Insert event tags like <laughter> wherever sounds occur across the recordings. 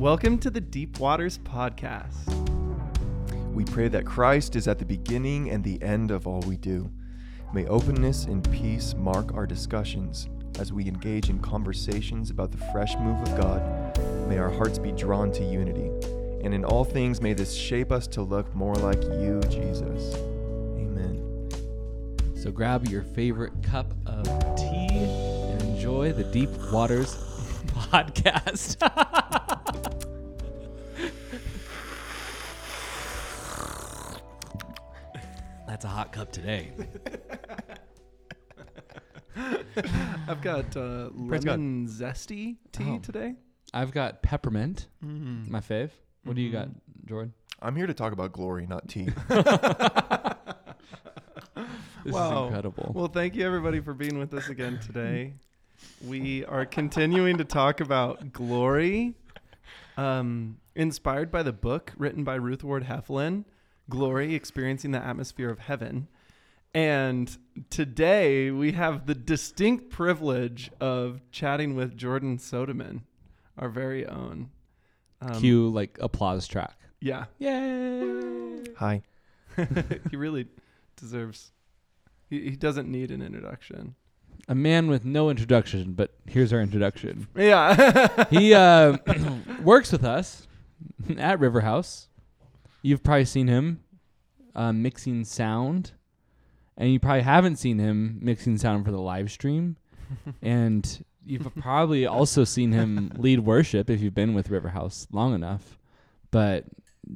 Welcome to the Deep Waters Podcast. We pray that Christ is at the beginning and the end of all we do. May openness and peace mark our discussions as we engage in conversations about the fresh move of God. May our hearts be drawn to unity. And in all things, may this shape us to look more like you, Jesus. Amen. So grab your favorite cup of tea and enjoy the Deep Waters <laughs> podcast. <laughs> That's a hot cup today. <laughs> I've got uh, Praise God. lemon zesty tea Oh. today. I've got peppermint, Mm. my fave. What do you got, Jordan? I'm here to talk about glory, not tea. <laughs> <laughs> This Wow. is incredible. Well, thank you everybody for being with us again today. We are continuing to talk about glory, um, inspired by the book written by Ruth Ward Heflin, Glory Experiencing the Atmosphere of Heaven. And today we have the distinct privilege of chatting with Jordan Sodeman, our very own. Um, Cue like applause track. Yeah, Yay! Hi. <laughs> he really deserves. He, he doesn't need an introduction. A man with no introduction, but here's our introduction. <laughs> Yeah. he uh, <coughs> <coughs> works with us at River House. You've probably seen him uh, mixing sound, and you probably haven't seen him mixing sound for the live stream. <laughs> and you've probably also seen him <laughs> lead worship if you've been with River House long enough. But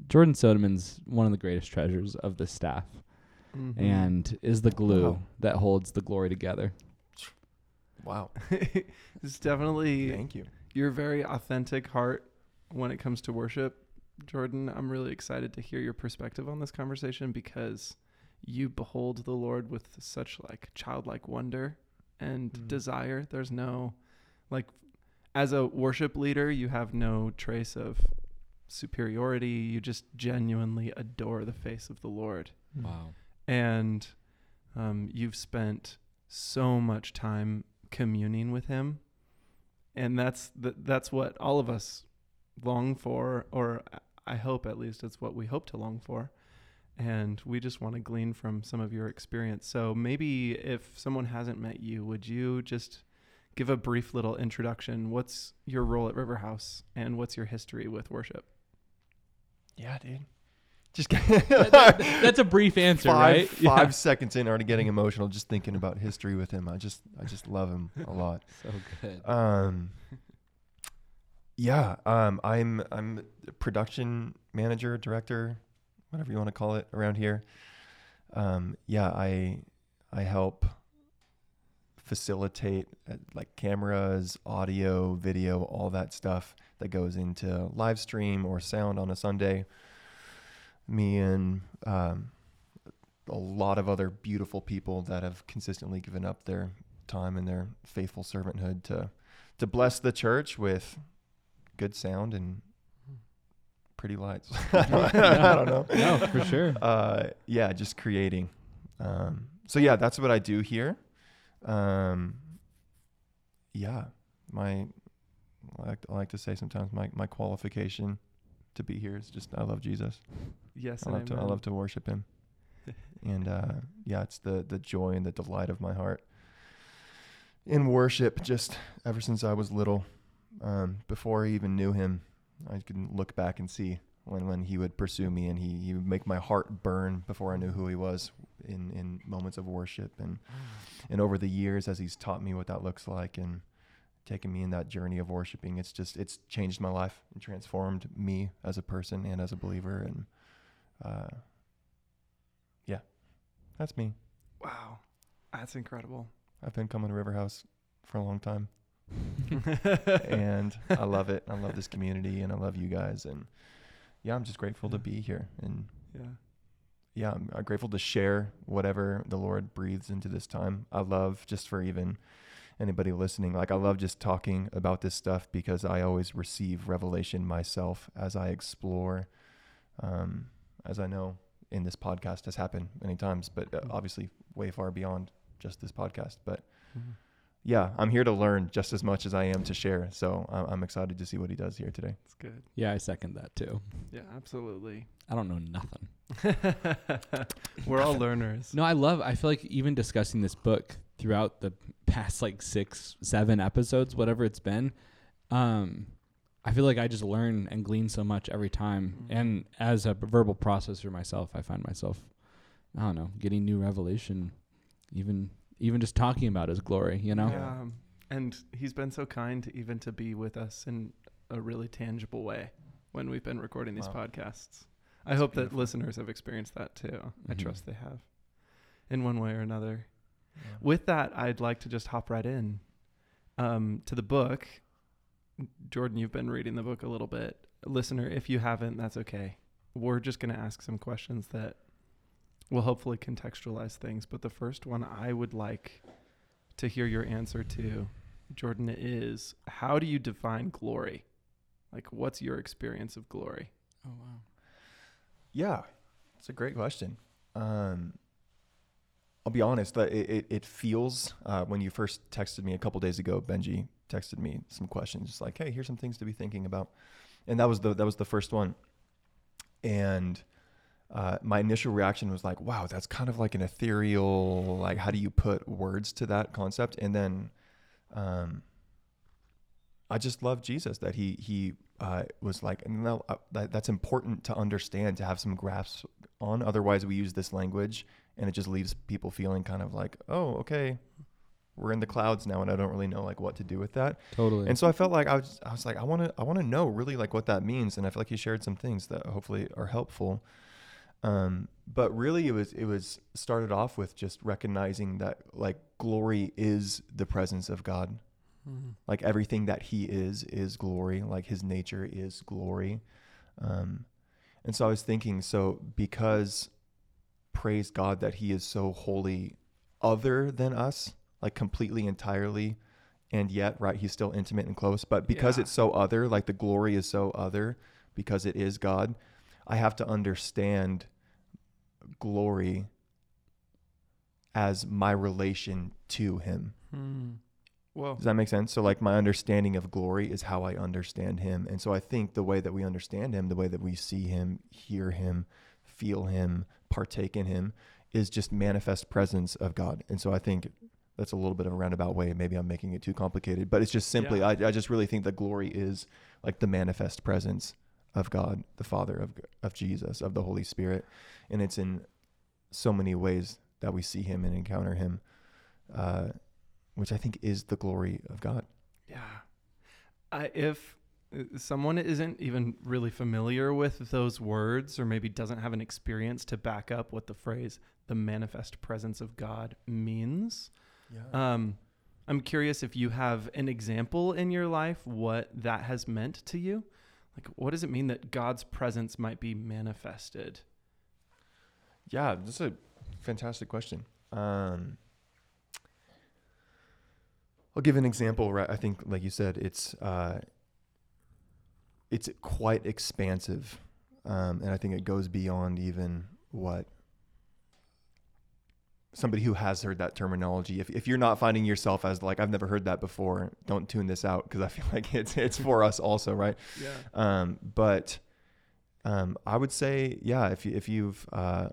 Jordan Sodeman's one of the greatest treasures of the staff Mhm. and is the glue Wow. that holds the glory together. Wow. <laughs> it's definitely Thank you. your very authentic heart when it comes to worship, Jordan. I'm really excited to hear your perspective on this conversation because you behold the Lord with such like childlike wonder and Mm. desire. There's no like as a worship leader, you have no trace of superiority. You just genuinely adore the face of the Lord. Wow. and um, you've spent so much time communing with him and that's th- that's what all of us long for or i hope at least it's what we hope to long for and we just want to glean from some of your experience so maybe if someone hasn't met you would you just give a brief little introduction what's your role at river house and what's your history with worship Yeah, dude. Just That- that- that's a brief answer, five, right? Five Yeah. seconds in, already getting emotional just thinking about history with him. I just, I just love him a lot. <laughs> So good. Um, yeah, um, I'm I'm production manager, director, whatever you want to call it around here. Um, yeah, I I help facilitate uh, like cameras, audio, video, all that stuff that goes into live stream or sound on a Sunday. Me and um, a lot of other beautiful people that have consistently given up their time and their faithful servanthood to to bless the church with good sound and pretty lights. <laughs> <laughs> I don't know. No, for sure. <laughs> Uh, yeah, just creating. Um, so yeah, that's what I do here. Um, yeah, my I like, I like to say sometimes my, my qualification to be here is just I love Jesus. yes I and love to I love to worship Him, and uh, yeah, it's the the joy and the delight of my heart in worship. Just ever since I was little, um, before I even knew Him, I can look back and see when when He would pursue me and He He would make my heart burn before I knew who He was in in moments of worship and and over the years as He's taught me what that looks like and taken me in that journey of worshiping it's just it's changed my life and transformed me as a person and as a believer and uh, yeah, that's me. wow. That's incredible. I've been coming to River House for a long time, <laughs> and I love it. I love this community, and I love you guys, and yeah, I'm just grateful to be here, and yeah yeah, I'm, I'm grateful to share whatever the Lord breathes into this time. I love just for even anybody listening, like I love just talking about this stuff because I always receive revelation myself as I explore, um, as I know in this podcast has happened many times, but uh, Mhm. obviously way far beyond just this podcast. But yeah, I'm here to learn just as much as I am to share. So I'm, I'm excited to see what he does here today. It's good. Yeah, I second that too. Yeah, absolutely. I don't know nothing. <laughs> We're all learners. No, I love. I feel like even discussing this book throughout the past like six, seven episodes, whatever it's been, um, I feel like I just learn and glean so much every time. Mhm. And as a verbal processor myself, I find myself, I don't know, getting new revelation, even even just talking about His glory. You know, Yeah. Um, and he's been so kind even to be with us in a really tangible way when we've been recording these Wow. podcasts. I That's hope that listeners have experienced that too. I Mhm. trust they have in one way or another. Yeah. With that, I'd like to just hop right in um, to the book. Jordan, you've been reading the book a little bit. Listener, if you haven't, that's okay. We're just going to ask some questions that will hopefully contextualize things. But the first one I would like to hear your answer to, Jordan, is how do you define glory? Like, what's your experience of glory? Oh wow. Yeah, it's a great question. Um, I'll be honest. That it, it, it feels uh, when you first texted me a couple days ago, Benji texted me some questions, just like, "Hey, here's some things to be thinking about," and that was the that was the first one. And uh, my initial reaction was like, "Wow, that's kind of like an ethereal. Like, how do you put words to that concept?" And then, um, I just love Jesus that he he uh, was like, no, uh, that, that's important to understand to have some grasp on. Otherwise, we use this language and it just leaves people feeling kind of like, oh, okay, we're in the clouds now, and I don't really know like what to do with that. Totally. And so I felt like I was I was like, I want to I want to know really like what that means, and I feel like he shared some things that hopefully are helpful. Um, but really, it was it was started off with just recognizing that like glory is the presence of God. Like everything that he is is glory. Like his nature is glory. Um and so i was thinking so because praise god that he is so holy other than us like completely entirely and yet right he's still intimate and close but because Yeah. it's so other like the glory is so other because it is god i have to understand glory as my relation to him Hmm. Well, does that make sense? So like my understanding of glory is how I understand him. And so I think the way that we understand him, the way that we see him, hear him, feel him, partake in him is just manifest presence of God. And so I think that's a little bit of a roundabout way. Maybe I'm making it too complicated, but it's just simply Yeah. I, I just really think that glory is like the manifest presence of God, the Father of of Jesus, of the Holy Spirit. And it's in so many ways that we see him and encounter him. Uh which I think is the glory of God. Yeah. I, if uh, someone isn't even really familiar with those words or maybe doesn't have an experience to back up what the phrase the manifest presence of God means, Yeah. um, I'm curious if you have an example in your life what that has meant to you. Like, what does it mean that God's presence might be manifested? yeah, that's a fantastic question. Um, I'll give an example. Right, I think, like you said, it's uh, it's quite expansive, um, and I think it goes beyond even what somebody who has heard that terminology. If if you're not finding yourself as like I've never heard that before, don't tune this out because I feel <laughs> like it's it's for us also, right? Yeah. Um, but um, I would say, yeah, if you, if you've, uh,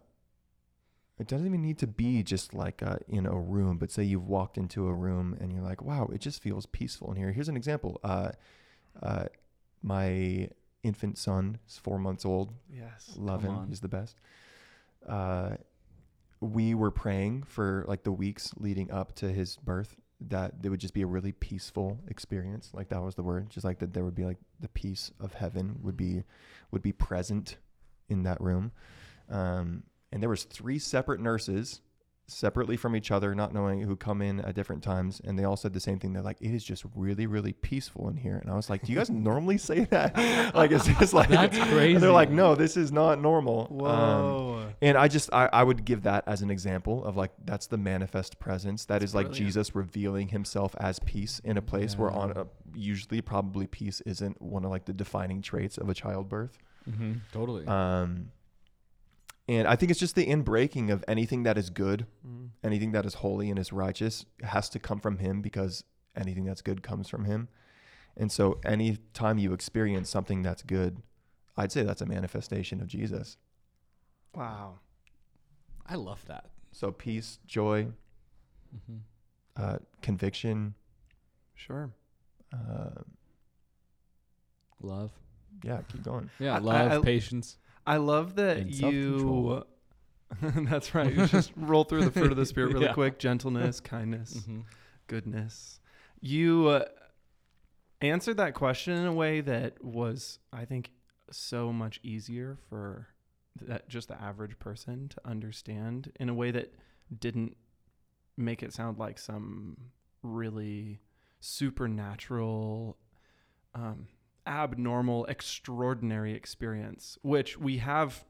it doesn't even need to be just like uh, in a room, but say you've walked into a room and you're like, wow, it just feels peaceful in here. Here's an example. Uh, uh, my infant son is four months old. Yes. Love him. on. He's the best. We were praying for like the weeks leading up to his birth that it would just be a really peaceful experience. Like that was the word. Just like that there would be like the peace of heaven would be would be present in that room. Um, and there was three separate nurses separately from each other, not knowing who come in at different times, and they all said the same thing. They're like, "It is just really, really peaceful in here." And I was like, "Do you guys <laughs> normally say that? <laughs> like, it's just like That's And crazy. they're like, "No, this is not normal." Um, Whoa. and I just I, I would give that as an example of like that's the manifest presence. That is like brilliant. Jesus revealing himself as peace in a place where on a, usually probably peace isn't one of like the defining traits of a childbirth. Mm-hmm. Totally. Um and I think it's just the inbreaking of anything that is good Mm. anything that is holy and is righteous has to come from him because anything that's good comes from him. And so anytime you experience something that's good, I'd say that's a manifestation of Jesus. Wow. I love that. So peace, joy, Mm-hmm. uh, conviction, Sure. uh, Love. yeah, keep going. Yeah, love, I- I- patience. I love that you. <laughs> That's right. You just <laughs> roll through the fruit of the spirit really Yeah. quick: gentleness, <laughs> kindness, Mm-hmm. goodness. You uh, answered that question in a way that was, I think, so much easier for that just the average person to understand in a way that didn't make it sound like some really supernatural, um, abnormal, extraordinary experience, which we have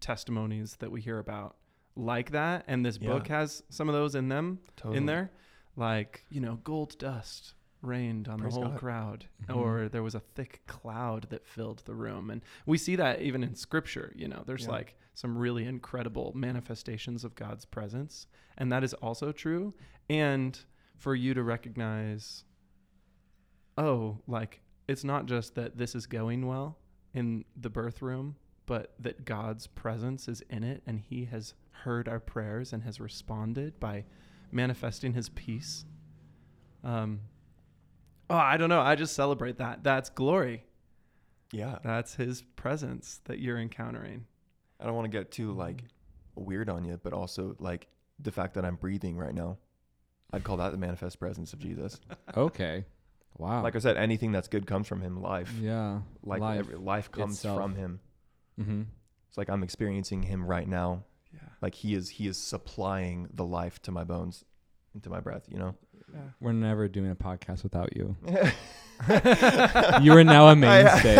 testimonies that we hear about like that, and this book has some of those in them Totally. in there, like you know, gold dust rained on Praise the whole God. crowd, Mhm. or there was a thick cloud that filled the room, and we see that even in Scripture. You know, there's Yeah. like some really incredible manifestations of God's presence, and that is also true. And for you to recognize, oh, like it's not just that this is going well in the birth room, but that God's presence is in it and He has heard our prayers and has responded by manifesting His peace. Um, oh, I don't know. I just celebrate that. That's glory. Yeah. That's His presence that you're encountering. I don't want to get too like weird on you, but also like the fact that I'm breathing right now. I'd call that the manifest presence of Jesus. Okay. Wow. Like I said, anything that's good comes from him. Life, yeah. like life. every, life comes itself. from him. mm-hmm. It's like I'm experiencing him right now. Yeah. Like he is he is supplying the life to my bones, into my breath. You know. Yeah. We're never doing a podcast without you. <laughs> <laughs> You are now a <laughs> mainstay.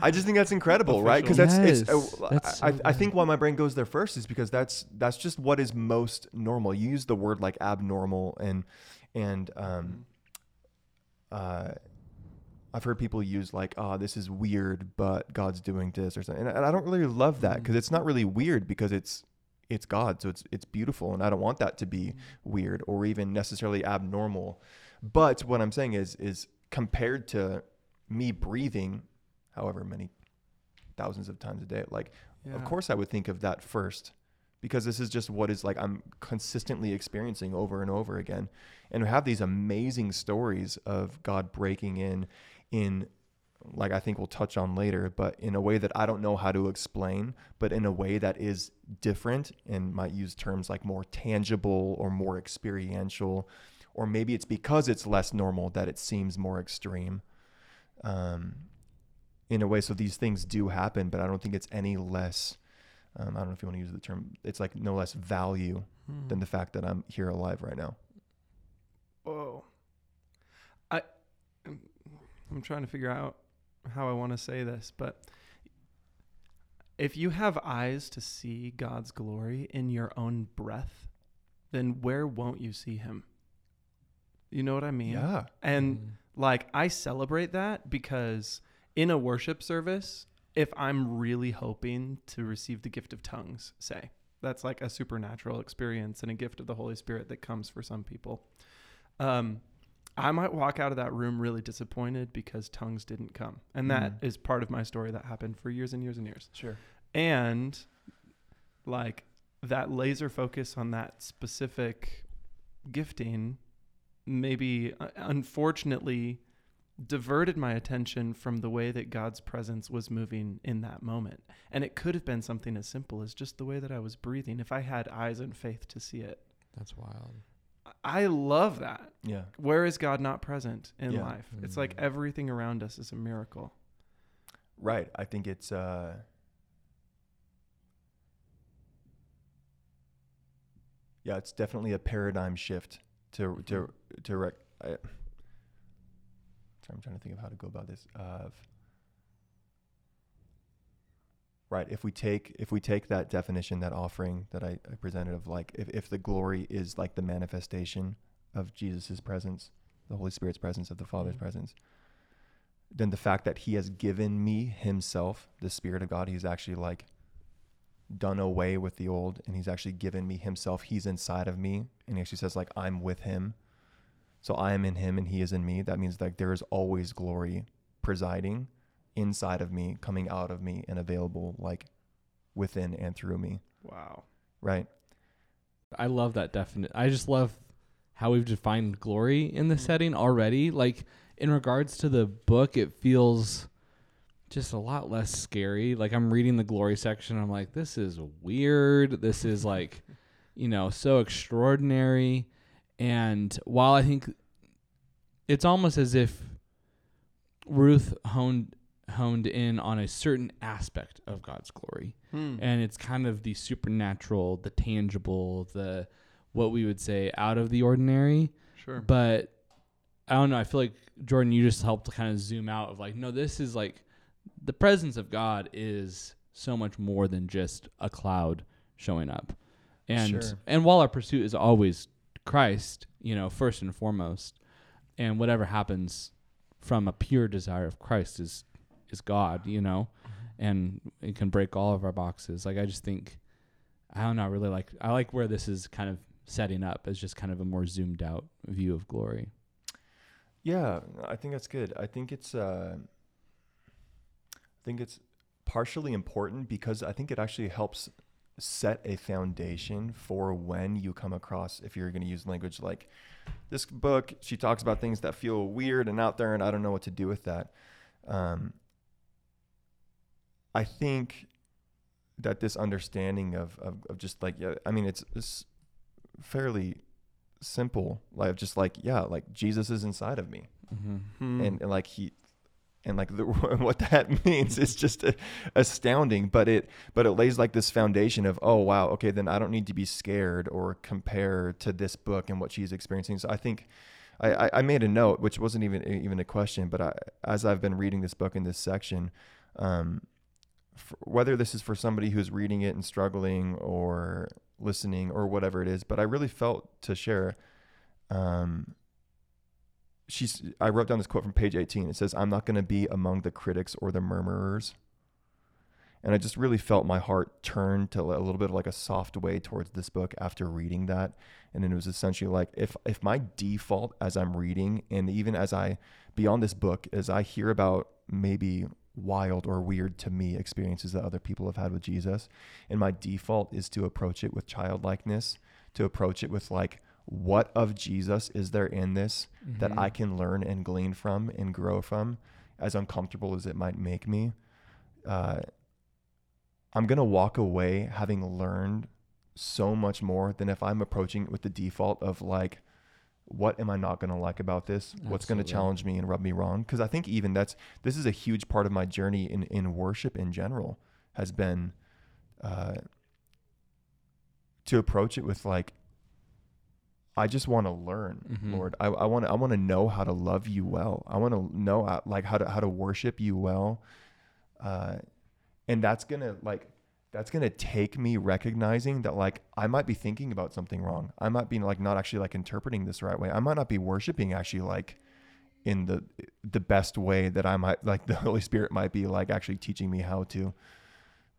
I just think that's incredible, right? Because that's it's. Uh, that's I, so I think why my brain goes there first is because that's that's just what is most normal. You use the word like abnormal and and um uh. I've heard people use like, "Oh, this is weird, but God's doing this" or something, and I and I don't really love that because it's not really weird because it's it's God, so it's it's beautiful, and I don't want that to be weird or even necessarily abnormal. But what I'm saying is is compared to me breathing, however many thousands of times a day, like Yeah. of course I would think of that first because this is just what is like I'm consistently experiencing over and over again. And we have these amazing stories of God breaking in in like I think we'll touch on later, but in a way that I don't know how to explain, but in a way that is different and might use terms like more tangible or more experiential, or maybe it's because it's less normal that it seems more extreme. Um, in a way, so these things do happen, but I don't think it's any less. Um, I don't know if you want to use the term. It's like no less value Hmm. than the fact that I'm here alive right now. Whoa. I I'm trying to figure out how I want to say this, but if you have eyes to see God's glory in your own breath, then where won't you see him? You know what I mean? Yeah. And like I celebrate that because in a worship service, if I'm really hoping to receive the gift of tongues, say, that's like a supernatural experience and a gift of the Holy Spirit that comes for some people. Um, I might walk out of that room really disappointed because tongues didn't come. And that is Mm. part of my story that happened for years and years and years. Sure. And like that laser focus on that specific gifting maybe uh, unfortunately diverted my attention from the way that God's presence was moving in that moment. And it could have been something as simple as just the way that I was breathing if I had eyes and faith to see it. That's wild. I love that. Yeah. Where is God not present in Yeah. life? It's like Mm. everything around us is a miracle. Right. I think it's uh Yeah, it's definitely a paradigm shift to to to rec- I, I'm trying to think of how to go about this. Of right, if we take if we take that definition, that offering that I, I presented of like if, if the glory is like the manifestation of Jesus's presence, the Holy Spirit's presence, of the Father's Mhm. presence, then the fact that he has given me himself, the Spirit of God, he's actually like done away with the old and he's actually given me himself. He's inside of me. And he actually says, like, I'm with him. So I am in him and he is in me. That means like there is always glory presiding inside of me, coming out of me, and available like within and through me. Wow. Right. I love that definite. I just love how we've defined glory in the Mhm. setting already. Like in regards to the book, it feels just a lot less scary. Like I'm reading the glory section, I'm like, this is weird. This is like, <laughs> you know, so extraordinary. And while I think it's almost as if Ruth honed honed in on a certain aspect of God's glory Hmm. and it's kind of the supernatural, the tangible, the what we would say out of the ordinary. sure. But I don't know. I feel like Jordan, you just helped to kind of zoom out of like, no, this is like the presence of God is so much more than just a cloud showing up, and Sure. and while our pursuit is always Christ, you know, first and foremost, and whatever happens from a pure desire of Christ is is God, you know and it can break all of our boxes. Like I just think I don't know, I really like I like where this is kind of setting up as just kind of a more zoomed out view of glory. Yeah, I think that's good. I think it's uh, I think it's partially important because I think it actually helps set a foundation for when you come across if you're going to use language like this book she talks about things that feel weird and out there and I don't know what to do with that. Um, I think that this understanding of, of, of just like yeah, I mean it's, it's fairly simple like just like yeah like Jesus is inside of me Mm-hmm. Hmm. and, and like he and like the, <laughs> what that <laughs> means is just a, astounding but it but it lays like this foundation of oh wow okay then i don't need to be scared or compare to this book and what she's experiencing. So i think i i, I made a note which wasn't even even a question but I, as i've been reading this book in this section um whether this is for somebody who's reading it and struggling or listening or whatever it is but i really felt to share um she's I wrote down this quote from page 18. It says, "I'm not going to be among the critics or the murmurers." And I just really felt my heart turn to a little bit of like a soft way towards this book after reading that. And then it was essentially like if if my default as I'm reading and even as I beyond this book as I hear about maybe wild or weird to me experiences that other people have had with Jesus and my default is to approach it with childlikeness, to approach it with like what of Jesus is there in this that Mm-hmm. I can learn and glean from and grow from, as uncomfortable as it might make me. Uh, I'm going to walk away having learned so much more than if I'm approaching it with the default of like, what am I not going to like about this? What's going to challenge me and rub me wrong? Because I think even that's this is a huge part of my journey in in worship in general has been uh, to approach it with like, I just want to learn, Mhm. Lord. I, I want to I want to know how to love you well. I want to know how, like how to how to worship you well, uh, and that's gonna like that's gonna take me recognizing that like I might be thinking about something wrong. I might be like not actually like interpreting this right way. I might not be worshiping actually like in the the best way that I might like <laughs> the Holy Spirit might be like actually teaching me how to.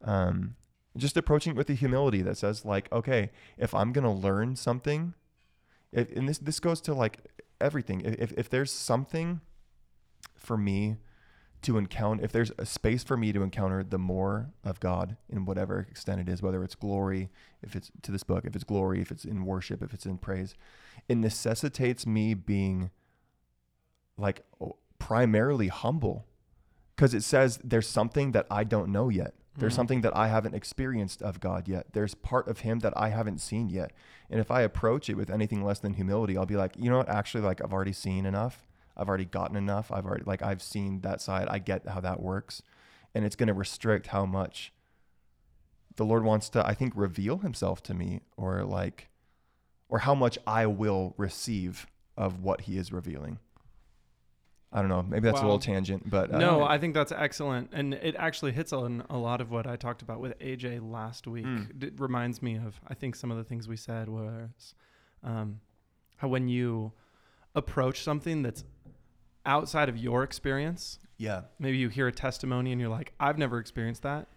Um, just approaching it with the humility that says like, okay, if I'm gonna learn something, if, and this this goes to like everything. If if there's something for me to encounter, if there's a space for me to encounter the more of God in whatever extent it is, whether it's glory, if it's to this book, if it's glory, if it's in worship, if it's in praise, it necessitates me being like primarily humble because it says there's something that I don't know yet. There's Mhm. something that I haven't experienced of God yet. There's part of Him that I haven't seen yet. And if I approach it with anything less than humility, I'll be like, you know what? Actually, like I've already seen enough. I've already gotten enough. I've already like I've seen that side. I get how that works, and it's going to restrict how much the Lord wants to. I think reveal Himself to me, or like, or how much I will receive of what He is revealing. I don't know. Maybe that's a little tangent, but uh, no, I think that's excellent, and it actually hits on a lot of what I talked about with AJ last week. Mm. It reminds me of I think some of the things we said was um, how when you approach something that's outside of your experience, yeah, maybe you hear a testimony and you're like, I've never experienced that,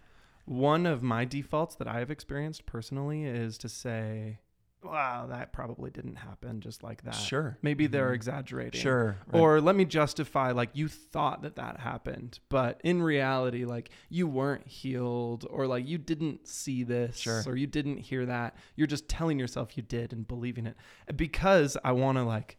one of my defaults that I have experienced personally is to say, "Wow, that probably didn't happen just like that." Sure. Maybe they're Mhm. exaggerating. Sure. right. Or let me justify like you thought that that happened, but in reality like you weren't healed or like you didn't see this Sure. or you didn't hear that. You're just telling yourself you did and believing it. Because I want to like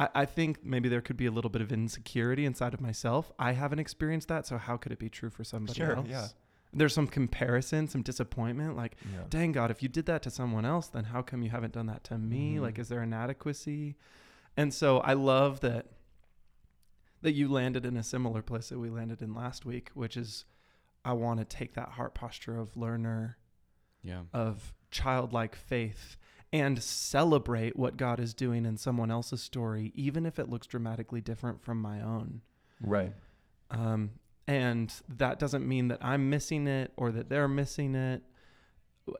I, I think maybe there could be a little bit of insecurity inside of myself. I haven't experienced that, so how could it be true for somebody Sure, else? yeah. There's some comparison, some disappointment, like yeah. dang God, if you did that to someone else, then how come you haven't done that to me? Mhm. Like, is there inadequacy? And so I love that that you landed in a similar place that we landed in last week, which is I want to take that heart posture of learner, Yeah. of childlike faith, and celebrate what God is doing in someone else's story, even if it looks dramatically different from my own. Right. Um, and that doesn't mean that I'm missing it or that they're missing it.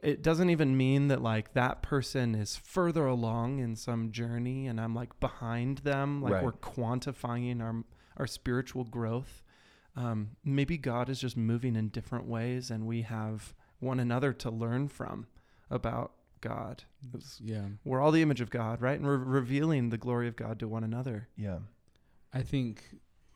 It doesn't even mean that like that person is further along in some journey and I'm like behind them. Like Right. we're quantifying our our spiritual growth. Um, maybe God is just moving in different ways and we have one another to learn from about God. Yeah. We're all the image of God, right? And we're revealing the glory of God to one another. Yeah. I think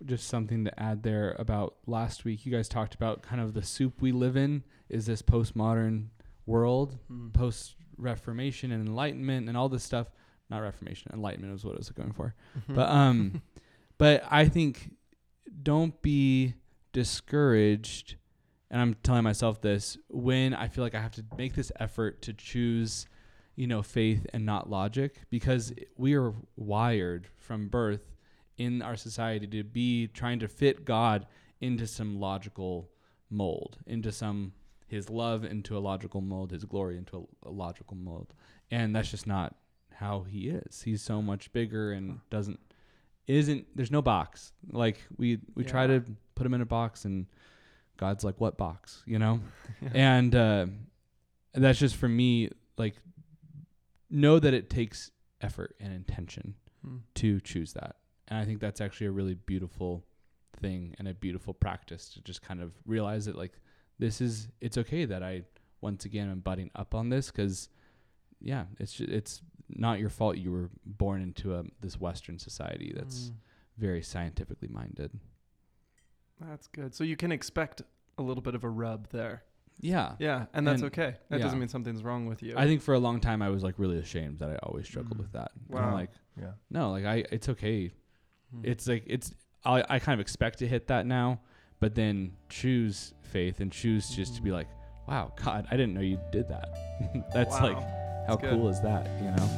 just something to add there about last week. You guys talked about kind of the soup we live in is this postmodern world, post Reformation and Enlightenment and all this stuff. Not Reformation, Enlightenment is what I was going for. But um, <laughs> but I think don't be discouraged. And I'm telling myself this when I feel like I have to make this effort to choose, you know, faith and not logic because we are wired from birth in our society to be trying to fit God into some logical mold, into some his love into a logical mold, his glory into a, a logical mold. And that's just not how he is. He's so much bigger and doesn't isn't there's no box. Like we we try to put him in a box and God's like what box, you know? Yeah. <laughs> And uh that's just for me like know that it takes effort and intention Hmm. to choose that. And I think that's actually a really beautiful thing and a beautiful practice to just kind of realize that like this is it's okay that I once again am butting up on this cuz yeah, it's ju- it's not your fault you were born into a this western society that's Mm. very scientifically minded. That's good. So you can expect a little bit of a rub there. Yeah. Yeah, and that's And- okay. That yeah. doesn't mean something's wrong with you. I think for a long time I was like really ashamed that I always struggled Mm. with that. And I'm Wow. like Yeah. no, like I it's okay Hmm. it's like it's I, I kind of expect to hit that now but then choose faith and choose just to be like wow god i didn't know you did that <laughs> that's Wow. like how good. cool is that you know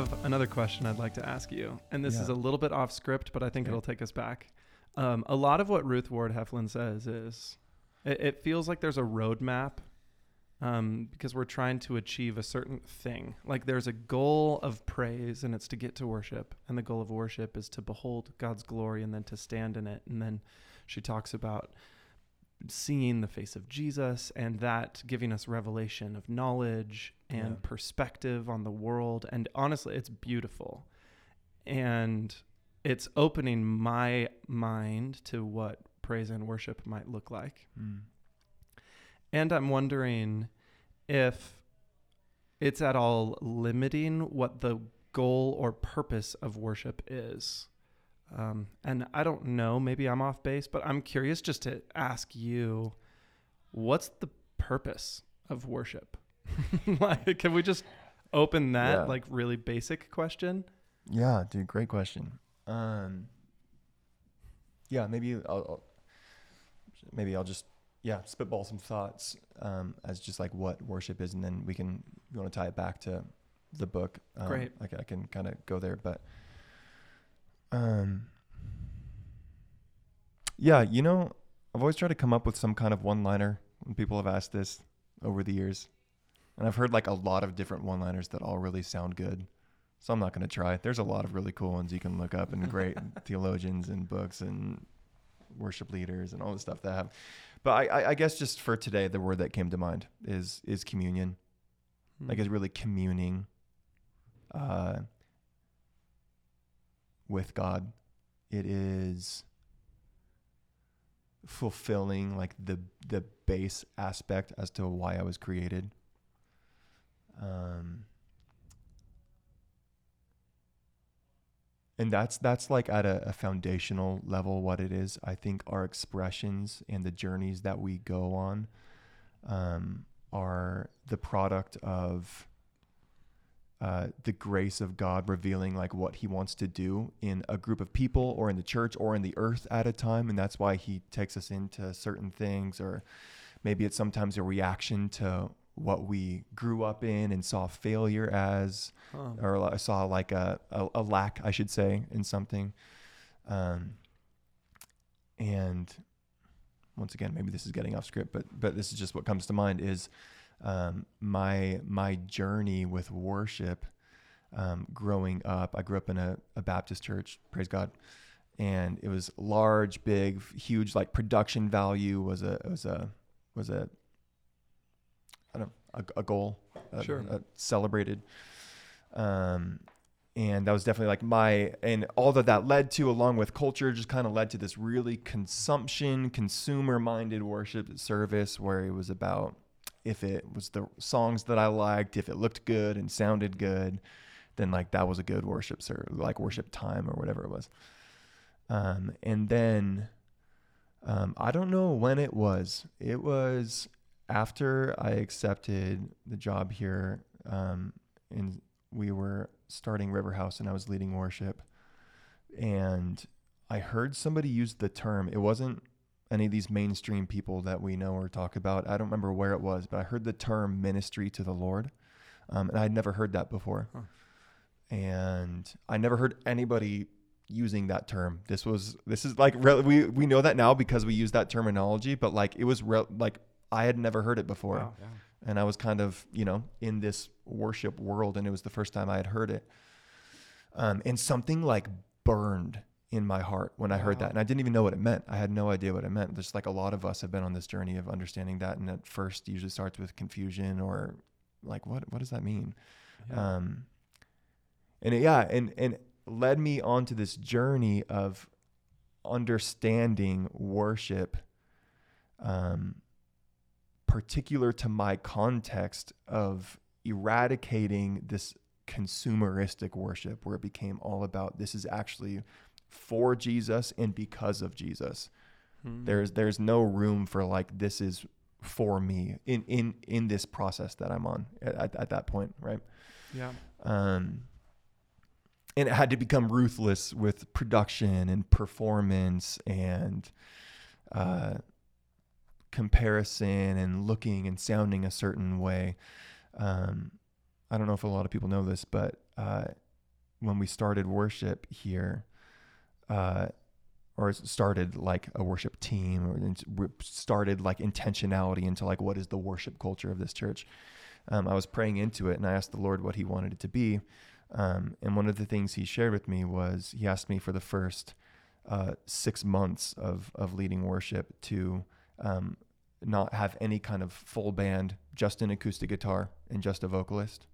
have another question I'd like to ask you, and this is a little bit off script, but I think Okay. it'll take us back. Um, a lot of what Ruth Ward Heflin says is, it, it feels like there's a roadmap, um, because we're trying to achieve a certain thing. Like there's a goal of praise, and it's to get to worship, and the goal of worship is to behold God's glory, and then to stand in it. And then she talks about seeing the face of Jesus and that giving us revelation of knowledge and Yeah. perspective on the world. And honestly, it's beautiful. And it's opening my mind to what praise and worship might look like. Mm. And I'm wondering if it's at all limiting what the goal or purpose of worship is. Um, and I don't know, maybe I'm off base, but I'm curious just to ask you what's the purpose of worship? <laughs> like, can we just open that Yeah. like really basic question? Yeah, dude, great question. Um, yeah, maybe I'll, I'll maybe I'll just yeah spitball some thoughts um, as just like what worship is, and then we can you want to tie it back to the book. Um, Great. Like I can kind of go there, but um, yeah, you know, I've always tried to come up with some kind of one-liner when people have asked this over the years, and I've heard like a lot of different one-liners that all really sound good. So I'm not going to try. There's a lot of really cool ones you can look up and <laughs> great theologians and books and worship leaders and all the stuff that have. But I, I, guess just for today, the word that came to mind is is communion. Like Hmm. is really communing uh, with God. It is fulfilling like the the base aspect as to why I was created. Um, and that's that's like at a, a foundational level what it is. I think our expressions and the journeys that we go on um, are the product of uh, the grace of God revealing like what He wants to do in a group of people or in the church or in the earth at a time, and that's why He takes us into certain things, or maybe it's sometimes a reaction to what we grew up in and saw failure as, Huh. or saw like a, a, a lack, I should say, in something. Um, and once again, maybe this is getting off script, but but this is just what comes to mind is um, my my journey with worship. Um, growing up, I grew up in a, a Baptist church. Praise God, and it was large, big, huge. Like production value was a was a was a I don't a, a goal, a, Sure. a celebrated. Um, and that was definitely like my and all that that led to along with culture just kind of led to this really consumption consumer minded worship service where it was about if it was the songs that i liked if it looked good and sounded good then like that was a good worship ser- like worship time or whatever it was. Um, and then um, i don't know when it was. It was after i accepted the job here um, and we were starting River House and I was leading worship. And I heard somebody use the term, it wasn't any of these mainstream people that we know or talk about. I don't remember where it was, but I heard the term ministry to the Lord. Um, and I'd never heard that before. Huh. And I never heard anybody using that term. This was, this is like, re- we, we know that now because we use that terminology, but like it was re- like, I had never heard it before Wow. and I was kind of, you know, in this worship world, and it was the first time I had heard it. Um, and something like burned in my heart when I heard Wow. that, and I didn't even know what it meant. I had no idea what it meant. Just like a lot of us have been on this journey of understanding that, and at first usually starts with confusion or like, what what does that mean? Yeah. Um, and it, yeah, and and led me onto this journey of understanding worship, um, particular to my context of eradicating this consumeristic worship, where it became all about this is actually for Jesus and because of Jesus. Hmm. There's there's no room for like this is for me in in in this process that I'm on at, at, at that point, right? yeah. um, and it had to become ruthless with production and performance and uh, comparison and looking and sounding a certain way. Um, I don't know if a lot of people know this, but uh, when we started worship here, uh, or started like a worship team, or started like intentionality into like what is the worship culture of this church. Um, I was praying into it, and I asked the Lord what He wanted it to be. Um, and one of the things He shared with me was He asked me for the first uh, six months of of leading worship to um, not have any kind of full band, just an acoustic guitar and just a vocalist.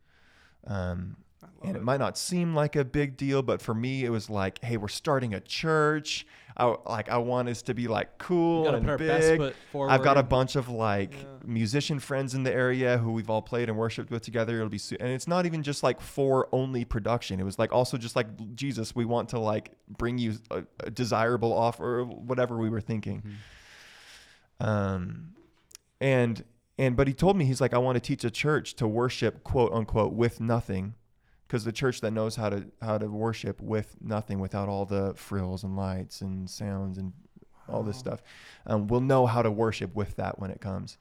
Um, and it might not seem like a big deal, but for me, it was like, hey, we're starting a church. I like I want us to be like cool and put our best big. I've got a bunch of like Yeah. musician friends in the area who we've all played and worshipped with together. It'll be su- and it's not even just like for only production. It was like also just like Jesus, we want to like bring you a, a desirable offer, or whatever we were thinking. Mhm. Um, and and but he told me he's like I want to teach a church to worship quote unquote with nothing, because the church that knows how to how to worship with nothing, without all the frills and lights and sounds and all this stuff, um, will know how to worship with that when it comes.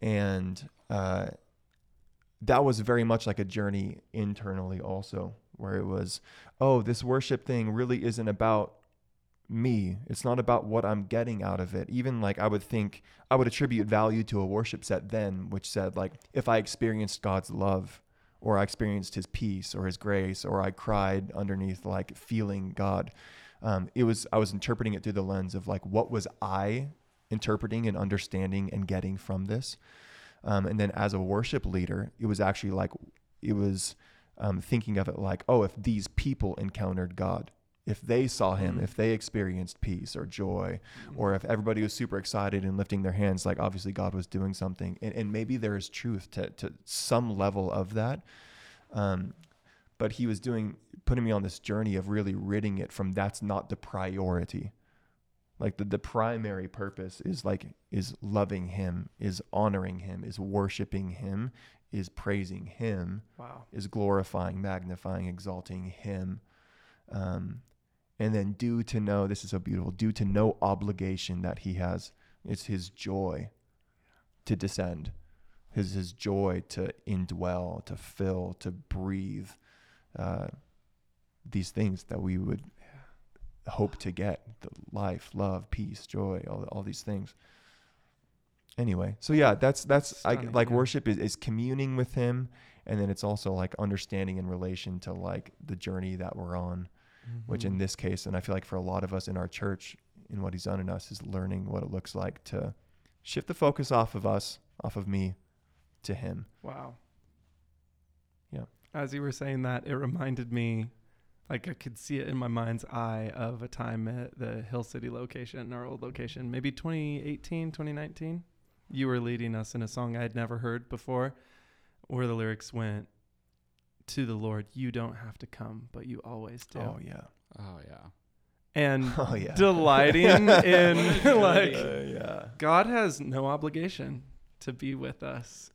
And uh, that was very much like a journey internally also, where it was, oh, this worship thing really isn't about me. It's not about what I'm getting out of it. Even like I would think I would attribute value to a worship set then, which said like if I experienced God's love or I experienced his peace or his grace or I cried underneath like feeling God. um, it was I was interpreting it through the lens of like what was I interpreting and understanding and getting from this, um, and then as a worship leader, it was actually like it was um, thinking of it like, oh, if these people encountered God, if they saw Him, Mm. if they experienced peace or joy, or if everybody was super excited and lifting their hands, like obviously God was doing something, and, and maybe there is truth to to some level of that. Um, but he was doing putting me on this journey of really ridding it from that's not the priority like the, the primary purpose is like is loving him is honoring him is worshiping him is praising him Wow. is glorifying magnifying exalting him um, and then due to know this is so beautiful due to no obligation that he has. It's his joy to descend. His his joy to indwell to fill to breathe uh, these things that we would hope to get. The life love peace joy all, all these things. Anyway so yeah that's that's I, like yeah. worship is, is communing with him and then it's also like understanding in relation to like the journey that we're on which in Mhm. this case and i feel like for a lot of us in our church in what he's done in us is learning what it looks like to shift the focus off of us off of me to him Wow. Yeah. As you were saying that, it reminded me, like I could see it in my mind's eye of a time at the Hill City location, our old location, maybe 2018, 2019. You were leading us in a song I had never heard before, where the lyrics went, "To the Lord, you don't have to come, but you always do." oh yeah Oh yeah. And <laughs> oh yeah delighting <laughs> in like Uh, yeah God has no obligation to be with us.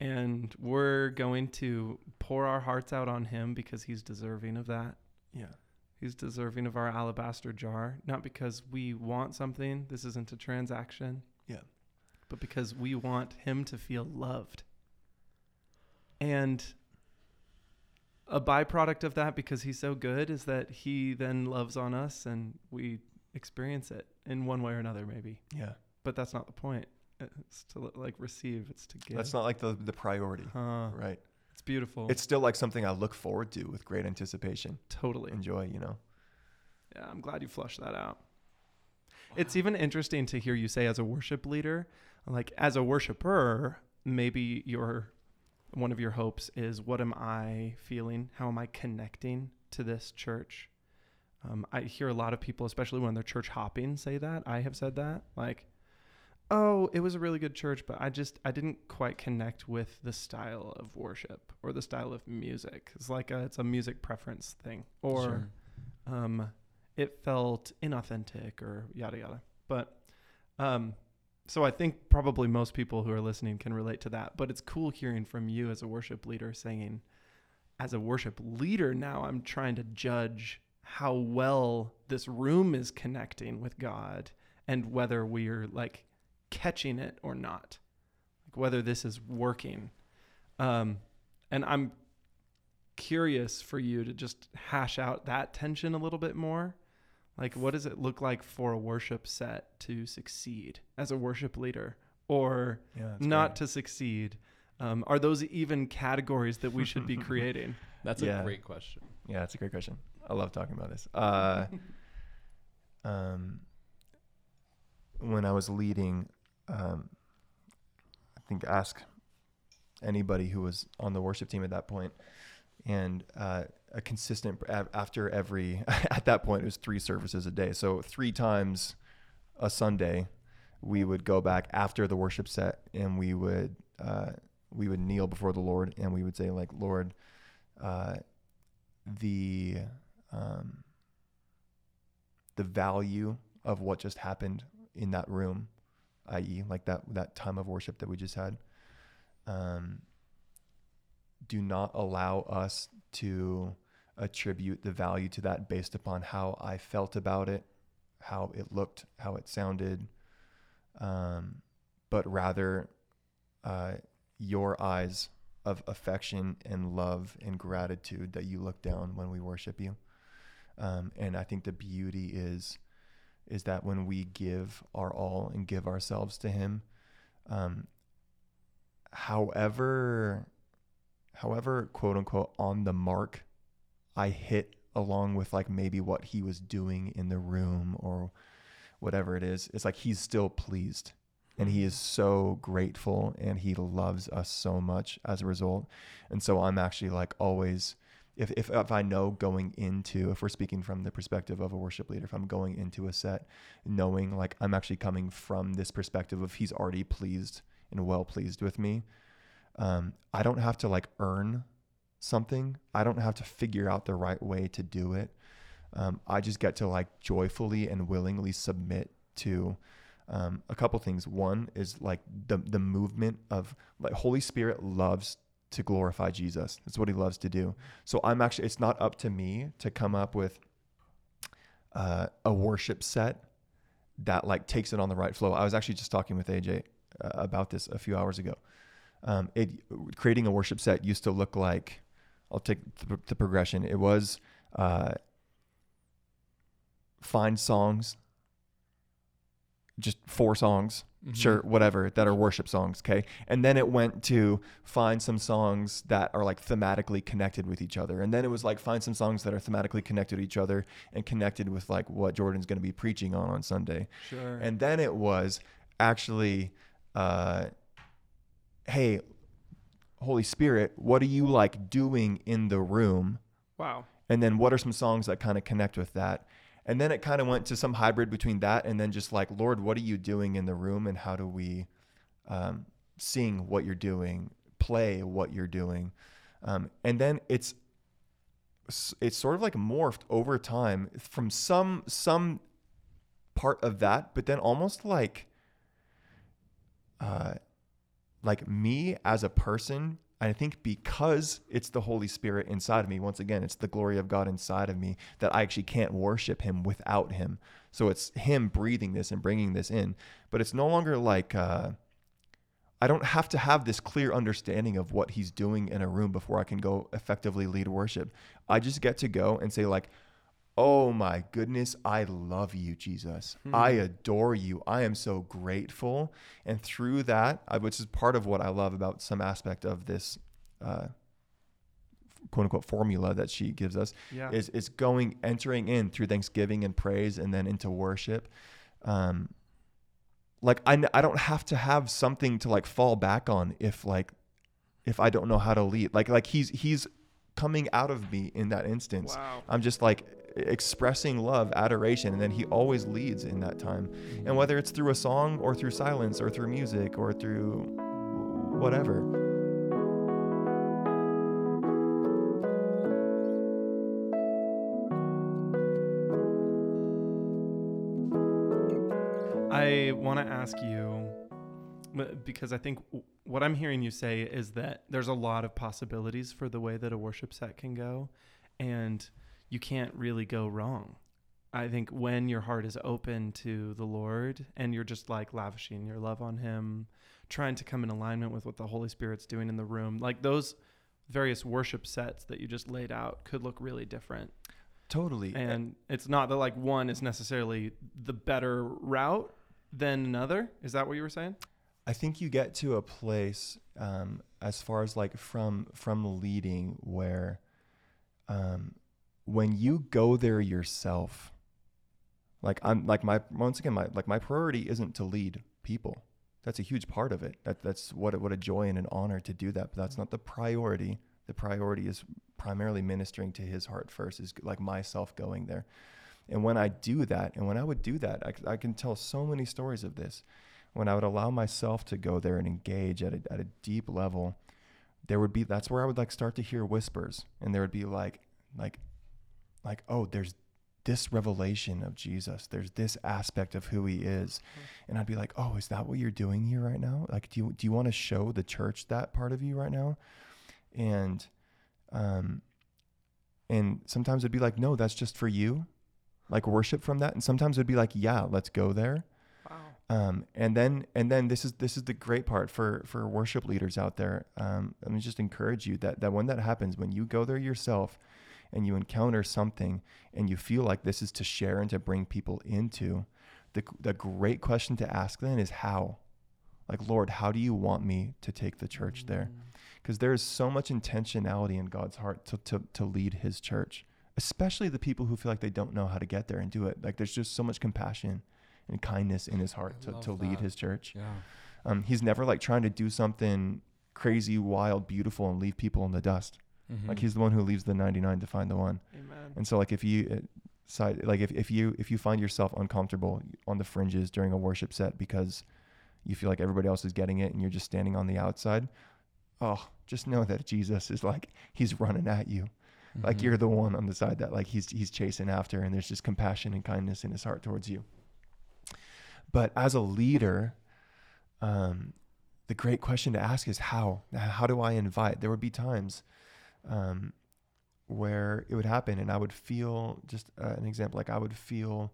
And we're going to pour our hearts out on him because he's deserving of that. yeah He's deserving of our alabaster jar, not because we want something. This isn't a transaction. Yeah. But because we want him to feel loved. And a byproduct of that, because he's so good, is that he then loves on us and we experience it in one way or another, maybe yeah but that's not the point. It's to like receive. It's to give. that's not like the the priority Huh. right It's beautiful. it's still like something i look forward to with great anticipation totally. enjoy you know Yeah, I'm glad you flushed that out. It's even interesting to hear you say as a worship leader, like as a worshiper, maybe your one of your hopes is what am I feeling? How am I connecting to this church? Um, I hear a lot of people, especially when they're church hopping, say that. I have said that, like, "Oh, it was a really good church, but I just I didn't quite connect with the style of worship or the style of music. It's like a, it's a music preference thing, or Sure. um, it felt inauthentic or yada yada. But um, so I think probably most people who are listening can relate to that. But it's cool hearing from you as a worship leader saying, as a worship leader now, I'm trying to judge how well this room is connecting with God and whether we're like catching it or not, like whether this is working. Um, and I'm curious for you to just hash out that tension a little bit more. Like, what does it look like for a worship set to succeed as a worship leader or yeah not great. to succeed? Um, are those even categories that we should be <laughs> creating? That's Yeah. a great question. Yeah, that's a great question. I love talking about this. Uh, <laughs> um, when I was leading, um, I think ask anybody who was on the worship team at that point, and uh, a consistent after every <laughs> at that point it was three services a day, so three times a Sunday, we would go back after the worship set and we would uh, we would kneel before the Lord and we would say like Lord. Uh, the um, the value of what just happened in that room, i.e., like that that time of worship that we just had. Um, do not allow us to attribute the value to that based upon how I felt about it, how it looked, how it sounded, um, but rather uh, your eyes of affection and love and gratitude that you look down when we worship you. Um, and I think the beauty is is that when we give our all and give ourselves to Him, um, however, however, quote unquote, on the mark, I hit along with like maybe what he was doing in the room or whatever it is. It's like he's still pleased and he is so grateful and he loves us so much as a result. And so I'm actually like always if, if, if I know going into, if we're speaking from the perspective of a worship leader, if I'm going into a set, knowing like I'm actually coming from this perspective of he's already pleased and well pleased with me, um, I don't have to like earn something. I don't have to figure out the right way to do it. Um, I just get to like joyfully and willingly submit to um, a couple things. One is like the the movement of like Holy Spirit loves to glorify Jesus. That's what he loves to do. So I'm actually it's not up to me to come up with uh, a worship set that like takes it on the right flow. I was actually just talking with AJ uh, about this a few hours ago. Um, it creating a worship set used to look like I'll take the, the progression. It was uh, find songs, just four songs, Mhm. sure, whatever, that are worship songs, okay? And then it went to find some songs that are like thematically connected with each other. And then it was like find some songs that are thematically connected to each other and connected with like what Jordan's going to be preaching on on Sunday. Sure. And then it was actually, uh, hey, Holy Spirit, what are you like doing in the room? wow. And then what are some songs that kind of connect with that? And then it kind of went to some hybrid between that and then just like, Lord, what are you doing in the room? And how do we um, sing what you're doing, play what you're doing? Um, and then it's it's sort of like morphed over time from some some part of that, but then almost like uh, like me as a person I think because it's the Holy Spirit inside of me, once again, it's the glory of God inside of me that I actually can't worship Him without Him. So it's Him breathing this and bringing this in. But it's no longer like uh, I don't have to have this clear understanding of what He's doing in a room before I can go effectively lead worship. I just get to go and say, like, Oh my goodness, I love you, Jesus. I adore you. I am so grateful. And through that, I, which is part of what I love about some aspect of this uh, quote unquote formula that she gives us, Yeah. is, is going, entering in through thanksgiving and praise and then into worship. Um, like I don't have to have something to like fall back on if like, if I don't know how to lead, like, like he's, he's coming out of me in that instance. wow. I'm just like expressing love, adoration, and then he always leads in that time. And whether it's through a song or through silence or through music or through whatever. I want to ask you because I think what I'm hearing you say is that there's a lot of possibilities for the way that a worship set can go, and you can't really go wrong. I think when your heart is open to the Lord and you're just like lavishing your love on Him, trying to come in alignment with what the Holy Spirit's doing in the room, like those various worship sets that you just laid out could look really different. Totally. And it's not that like one is necessarily the better route than another. Is that what you were saying? I think you get to a place um, as far as like from from leading where um, when you go there yourself, like I'm like my once again my like my priority isn't to lead people. That's a huge part of it. That that's what what a joy and an honor to do that. But that's not the priority. The priority is primarily ministering to His heart first. Is like myself going there. And when I do that, and when I would do that, I, I can tell so many stories of this. When I would allow myself to go there and engage at a, at a deep level, there would be that's where I would like start to hear whispers, and there would be like like like oh, there's this revelation of Jesus. There's this aspect of who He is, and I'd be like, oh, is that what you're doing here right now? Like, do you do you want to show the church that part of you right now? And um, and sometimes it'd be like, no, that's just for you like worship from that and sometimes it'd be like yeah let's go there Wow. um, and then and then this is this is the great part for for worship leaders out there um, let me just encourage you that that when that happens when you go there yourself and you encounter something and you feel like this is to share and to bring people into the, the great question to ask then is how like lord how do you want me to take the church there because there is so much intentionality in god's heart to, to, to lead his church especially the people who feel like they don't know how to get there and do it. Like there's just so much compassion and kindness in his heart I to, to lead that. his church. Yeah. Um, he's never like trying to do something crazy, wild, beautiful, and leave people in the dust. Like Mhm. he's the one who leaves the 99 to find the one. Amen. And so like if you uh, side like if, if you if you find yourself uncomfortable on the fringes during a worship set because you feel like everybody else is getting it and you're just standing on the outside, oh, just know that Jesus is like he's running at you. Like Mhm. you're the one on the side that like he's he's chasing after and there's just compassion and kindness in his heart towards you. But as a leader, um, the great question to ask is how? How do I invite? There would be times um, where it would happen and I would feel just uh, an example like I would feel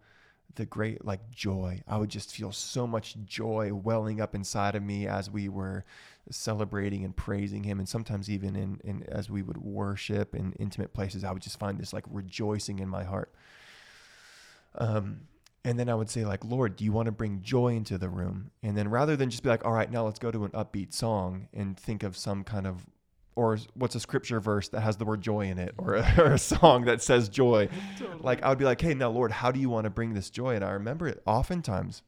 the great like joy. I would just feel so much joy welling up inside of me as we were celebrating and praising him and sometimes even in, in as we would worship in intimate places I would just find this like rejoicing in my heart. Um and then I would say like, Lord, do you want to bring joy into the room? And then rather than just be like, all right, now let's go to an upbeat song and think of some kind of or what's a scripture verse that has the word joy in it or a, <laughs> or a song that says joy? Like i would be like hey now lord how do you want to bring this joy? And i remember it oftentimes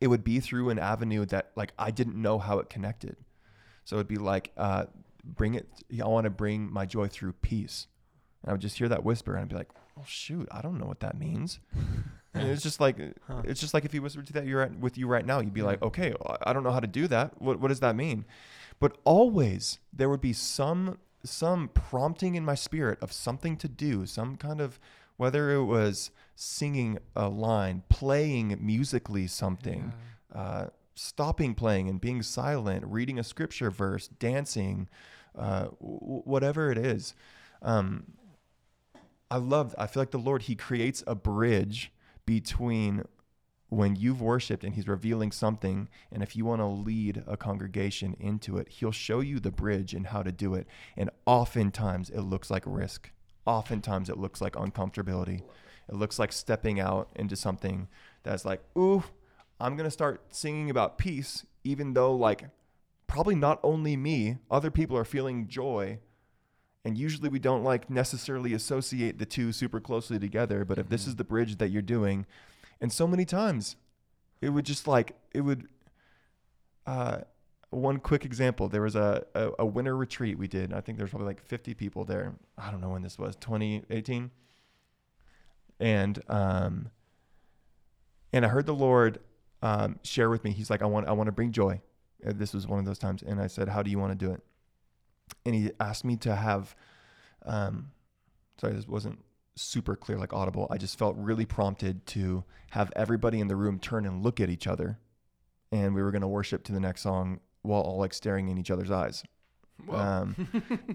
it would be through an avenue that like i didn't know how it connected. So it'd be like uh, bring it i want to bring my joy through peace. And i would just hear that whisper and i'd be like oh shoot i don't know what that means. And it's just like Huh. it's just like if he whispered to that you're at, with you right now you'd be like okay i don't know how to do that. What, what does that mean but always there would be some some prompting in my spirit of something to do some kind of whether it was singing a line playing musically something uh, stopping playing and being silent reading a scripture verse dancing uh, w- whatever it is. Um, i love i feel like the lord he creates a bridge between when you've worshiped and he's revealing something and if you want to lead a congregation into it he'll show you the bridge and how to do it. And oftentimes it looks like risk. Oftentimes it looks like uncomfortability. It looks like stepping out into something that's like ooh i'm going to start singing about peace even though like probably not only me other people are feeling joy. And usually we don't like necessarily associate the two super closely together but if this Mhm. is the bridge that you're doing and so many times it would just like it would uh one quick example there was a, a, a winter retreat we did i think there's probably like 50 people there. I don't know when this was 2018 and um and i heard the lord um share with me. He's like i want i want to bring joy. Uh, this was one of those times and i said how do you want to do it? And he asked me to have um sorry this wasn't super clear like audible. I just felt really prompted to have everybody in the room turn and look at each other. And we were going to worship to the next song while all like staring in each other's eyes. Um,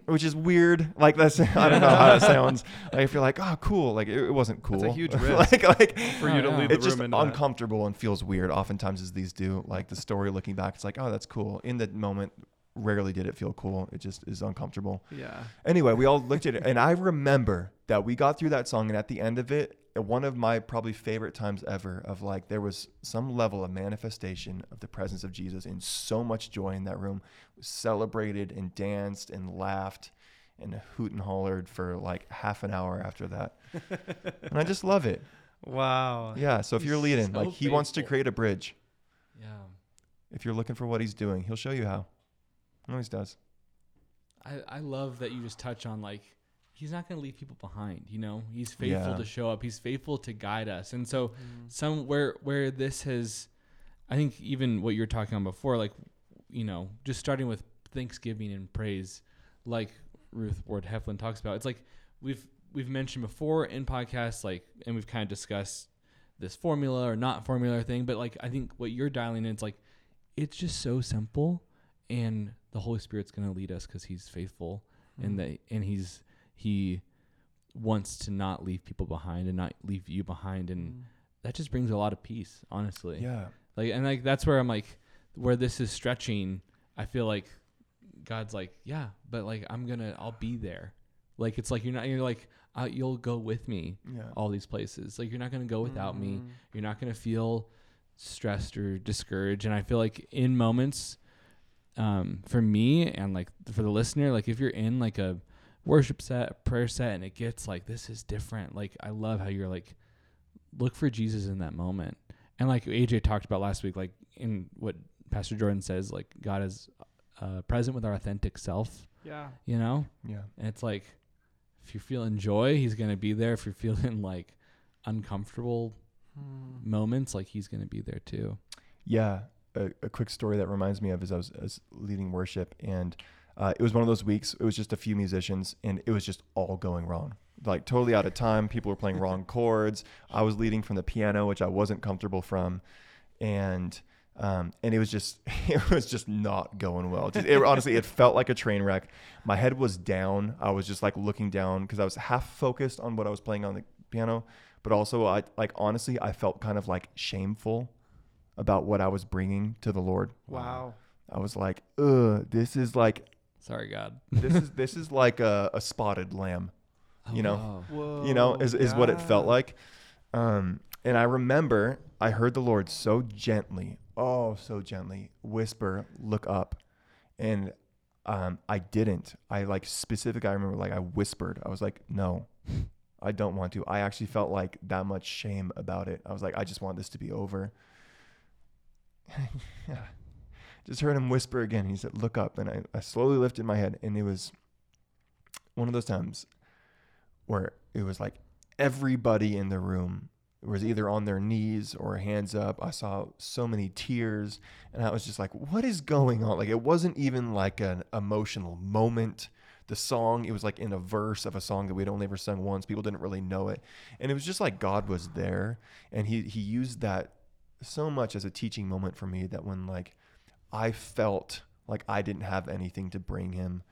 which is weird. Like that's <laughs> i don't know how that sounds. <laughs> Like if you're like oh cool. Like it, it wasn't cool That's a huge <laughs> risk. like like for you to yeah. lead the it's just room into that. uncomfortable and feels weird oftentimes as these do. Like the story looking back it's like oh that's cool. In the moment rarely did it feel cool it just is uncomfortable Yeah. Anyway, we all looked at it, and I remember that we got through that song, and at the end of it, one of my probably favorite times ever of like there was some level of manifestation of the presence of Jesus and so much joy in that room. We celebrated and danced and laughed and hoot and hollered for like half an hour after that, and I just love it. <laughs> Wow. Yeah. So if He's you're leading, so like he wants to create a bridge. Yeah. If you're looking for what he's doing, he'll show you how. He always does. I, I love that you just touch on like he's not going to leave people behind you know he's faithful Yeah. to show up he's faithful to guide us and so Mm. some where where this has i think even what you were talking on before like you know just starting with thanksgiving and praise like ruth ward heflin talks about it's like we've we've mentioned before in podcasts like and we've kind of discussed this formula or not formula thing but like i think what you're dialing in it's like it's just so simple and the holy spirit's going to lead us because he's faithful Mm. and that and he's he wants to not leave people behind and not leave you behind and Mm. that just brings a lot of peace honestly Yeah. like and like that's where i'm like where this is stretching i feel like god's like yeah but like i'm gonna i'll be there like it's like you're not you're like uh, you'll go with me Yeah. all these places like you're not gonna go without me Mm. you're not to feel stressed or discouraged and i feel like in moments um, for me and like for the listener like if you're in like a worship set, a prayer set, and it gets like this is different. Like I love how you're like look for Jesus in that moment. And like AJ talked about last week, like in what Pastor Jordan says, like God is uh, present with our authentic self. Yeah. You know, Yeah. and it's like if you're feeling joy, He's gonna be there. If you're <laughs> feeling like uncomfortable Hmm. moments, like He's gonna be there too. Yeah, a, a quick story that reminds me of is I was, I was leading worship, and uh, it was one of those weeks. It was just a few musicians, and it was just all going wrong. Like totally out of time. People were playing <laughs> wrong chords. I was leading from the piano, which I wasn't comfortable from, and um, and it was just <laughs> it was just not going well. Just, it, honestly, it felt like a train wreck. My head was down. I was just like looking down because I was half focused on what I was playing on the piano, but also I like honestly I felt kind of like shameful about what I was bringing to the Lord. Wow. I was like, ugh, this is like Sorry, God. this is <laughs> this is like a, a spotted lamb. You know. Whoa. You know, is is what it felt like. Um, and I remember I heard the Lord so gently, oh so gently, whisper, "Look up," and um, I didn't. I like specific. I remember like I whispered. I was like, "No, <laughs> I don't want to." I actually felt like that much shame about it. I was like, "I just want this to be over." <laughs> Just heard him whisper again. He said, "Look up," and I, I slowly lifted my head, and it was one of those times where it was like everybody in the room was either on their knees or hands up. I saw so many tears, and I was just like, "What is going on?" Like it wasn't even like an emotional moment. The song, it was like in a verse of a song that we'd only ever sung once. People didn't really know it, and it was just like God was there, and he he used that so much as a teaching moment for me that when like I felt like I didn't have anything to bring him,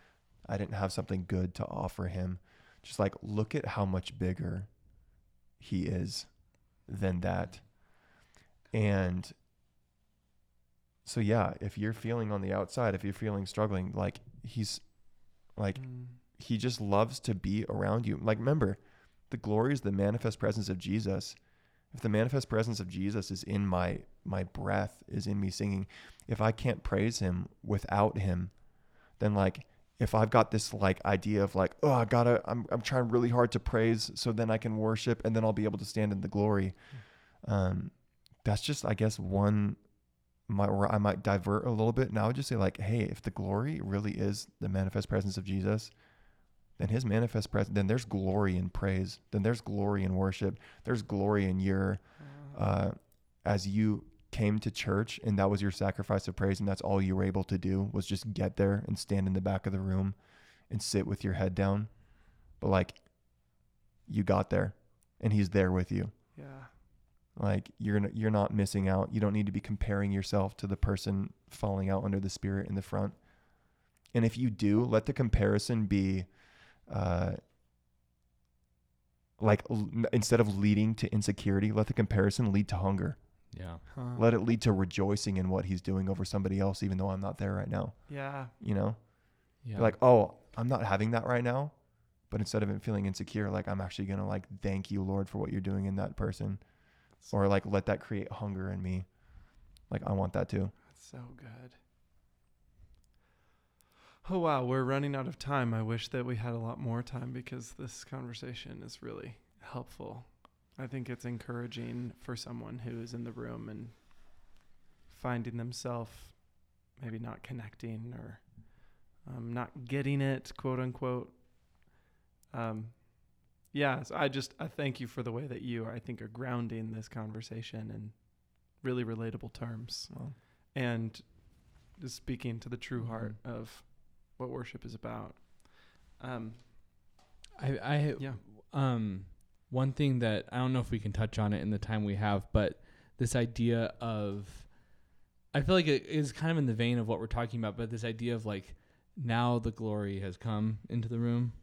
I didn't have something good to offer him. Just like look at how much bigger he is than that. And so yeah, if you're feeling on the outside, if you're feeling struggling, like he's like Mm. he just loves to be around you. Like remember, the glory is the manifest presence of Jesus. If the manifest presence of Jesus is in my my breath, is in me singing, if I can't praise him without him, then like if I've got this like idea of like, oh, I gotta, I'm, I'm trying really hard to praise so then I can worship and then I'll be able to stand in the glory. Um, that's just, I guess, one, my, where I might divert a little bit. And I would just say like, hey, if the glory really is the manifest presence of Jesus, then his manifest presence, then there's glory in praise. Then there's glory in worship. There's glory in your, uh, as you came to church and that was your sacrifice of praise and that's all you were able to do was just get there and stand in the back of the room and sit with your head down but like you got there and he's there with you yeah. like you're you're not missing out you don't need to be comparing yourself to the person falling out under the spirit in the front and if you do let the comparison be uh like l- n- instead of leading to insecurity let the comparison lead to hunger Yeah. Huh. let it lead to rejoicing in what he's doing over somebody else even though i'm not there right now yeah. you know Yeah. Like oh i'm not having that right now but instead of it feeling insecure like i'm actually gonna like thank you lord for what you're doing in that person or like let that create hunger in me like i want that too That's so good. Oh wow, we're running out of time. I wish that we had a lot more time because this conversation is really helpful. I think it's encouraging for someone who is in the room and finding themselves maybe not connecting or um, not getting it, quote unquote. Um, yeah, so I just I thank you for the way that you, I think, are grounding this conversation in really relatable terms well, and just speaking to the true heart of what worship is about. Um, I, I yeah. um one thing that I don't know if we can touch on it in the time we have, but this idea of I feel like it is kind of in the vein of what we're talking about, but this idea of like now the glory has come into the room.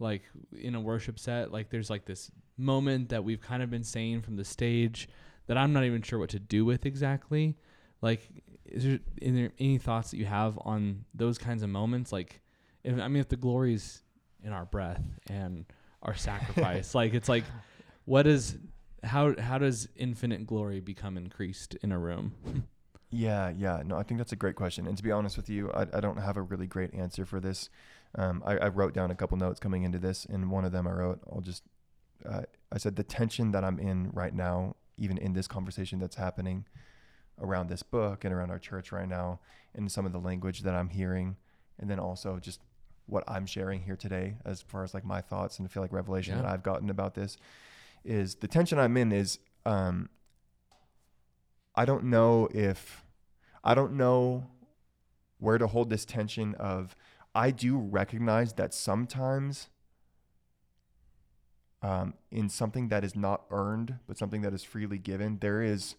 Like in a worship set, like there's like this moment that we've kind of been saying from the stage that I'm not even sure what to do with exactly. Like is there, is there any thoughts that you have on those kinds of moments? Like if I mean if the glory's in our breath and our sacrifice. <laughs> like it's like what is how how does infinite glory become increased in a room? Yeah, yeah. No, I think that's a great question. And to be honest with you, I, I don't have a really great answer for this. Um, I, I wrote down a couple notes coming into this, and one of them I wrote, I'll just, uh, I said, the tension that I'm in right now, even in this conversation that's happening around this book and around our church right now, and some of the language that I'm hearing, and then also just what I'm sharing here today, as far as like my thoughts and I feel like revelation Yeah. that I've gotten about this, is the tension I'm in is, um, I don't know if I don't know where to hold this tension of I do recognize that sometimes um, in something that is not earned but something that is freely given there is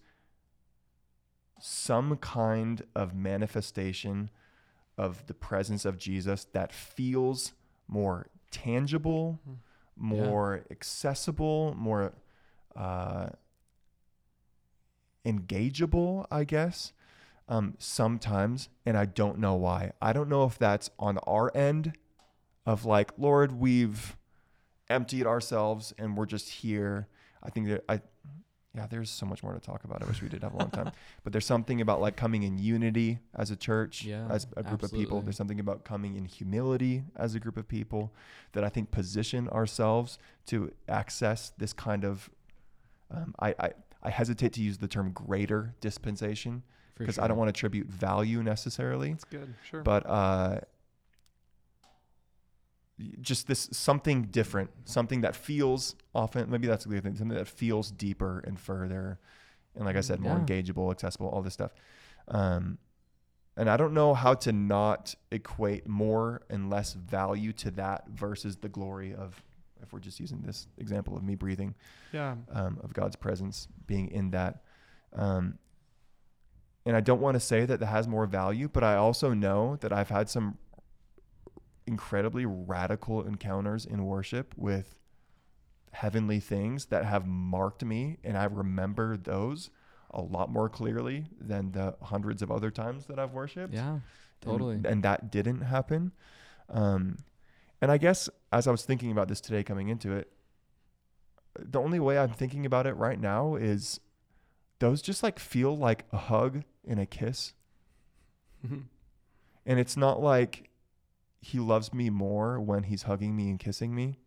some kind of manifestation of the presence of Jesus that feels more tangible, Mhm. more accessible, more uh, engageable, I guess, um, sometimes. And I don't know why. I don't know if that's on our end of like, Lord, we've emptied ourselves and we're just here. I think that I, yeah, there's so much more to talk about. I wish we did have a long time. <laughs> But there's something about like coming in unity as a church, Yeah, as a group of people. There's something about coming in humility as a group of people that I think position ourselves to access this kind of. Um, I, I I hesitate to use the term greater dispensation because sure. I don't want to attribute value necessarily, That's good. Sure. but uh, just this something different, something that feels often maybe that's the other thing, something that feels deeper and further, and like I said, more Yeah. engageable, accessible, all this stuff. Um, and I don't know how to not equate more and less value to that versus the glory of, if we're just using this example of me breathing, yeah. um, of God's presence being in that. Um, and I don't want to say that that has more value, but I also know that I've had some incredibly radical encounters in worship with heavenly things that have marked me, and I remember those a lot more clearly than the hundreds of other times that I've worshipped. Yeah, totally. and, that didn't happen. Um and i guess as i was thinking about this today coming into it the only way i'm thinking about it right now is those just like feel like a hug and a kiss. <laughs> And it's not like he loves me more when he's hugging me and kissing me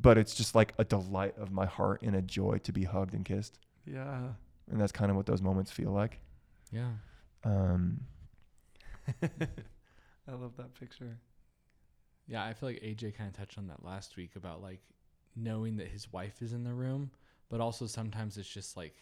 but it's just like a delight of my heart and a joy to be hugged and kissed yeah. and that's kind of what those moments feel like yeah. um <laughs> I love that picture. Yeah, I feel like AJ kind of touched on that last week about like knowing that his wife is in the room, but also sometimes it's just like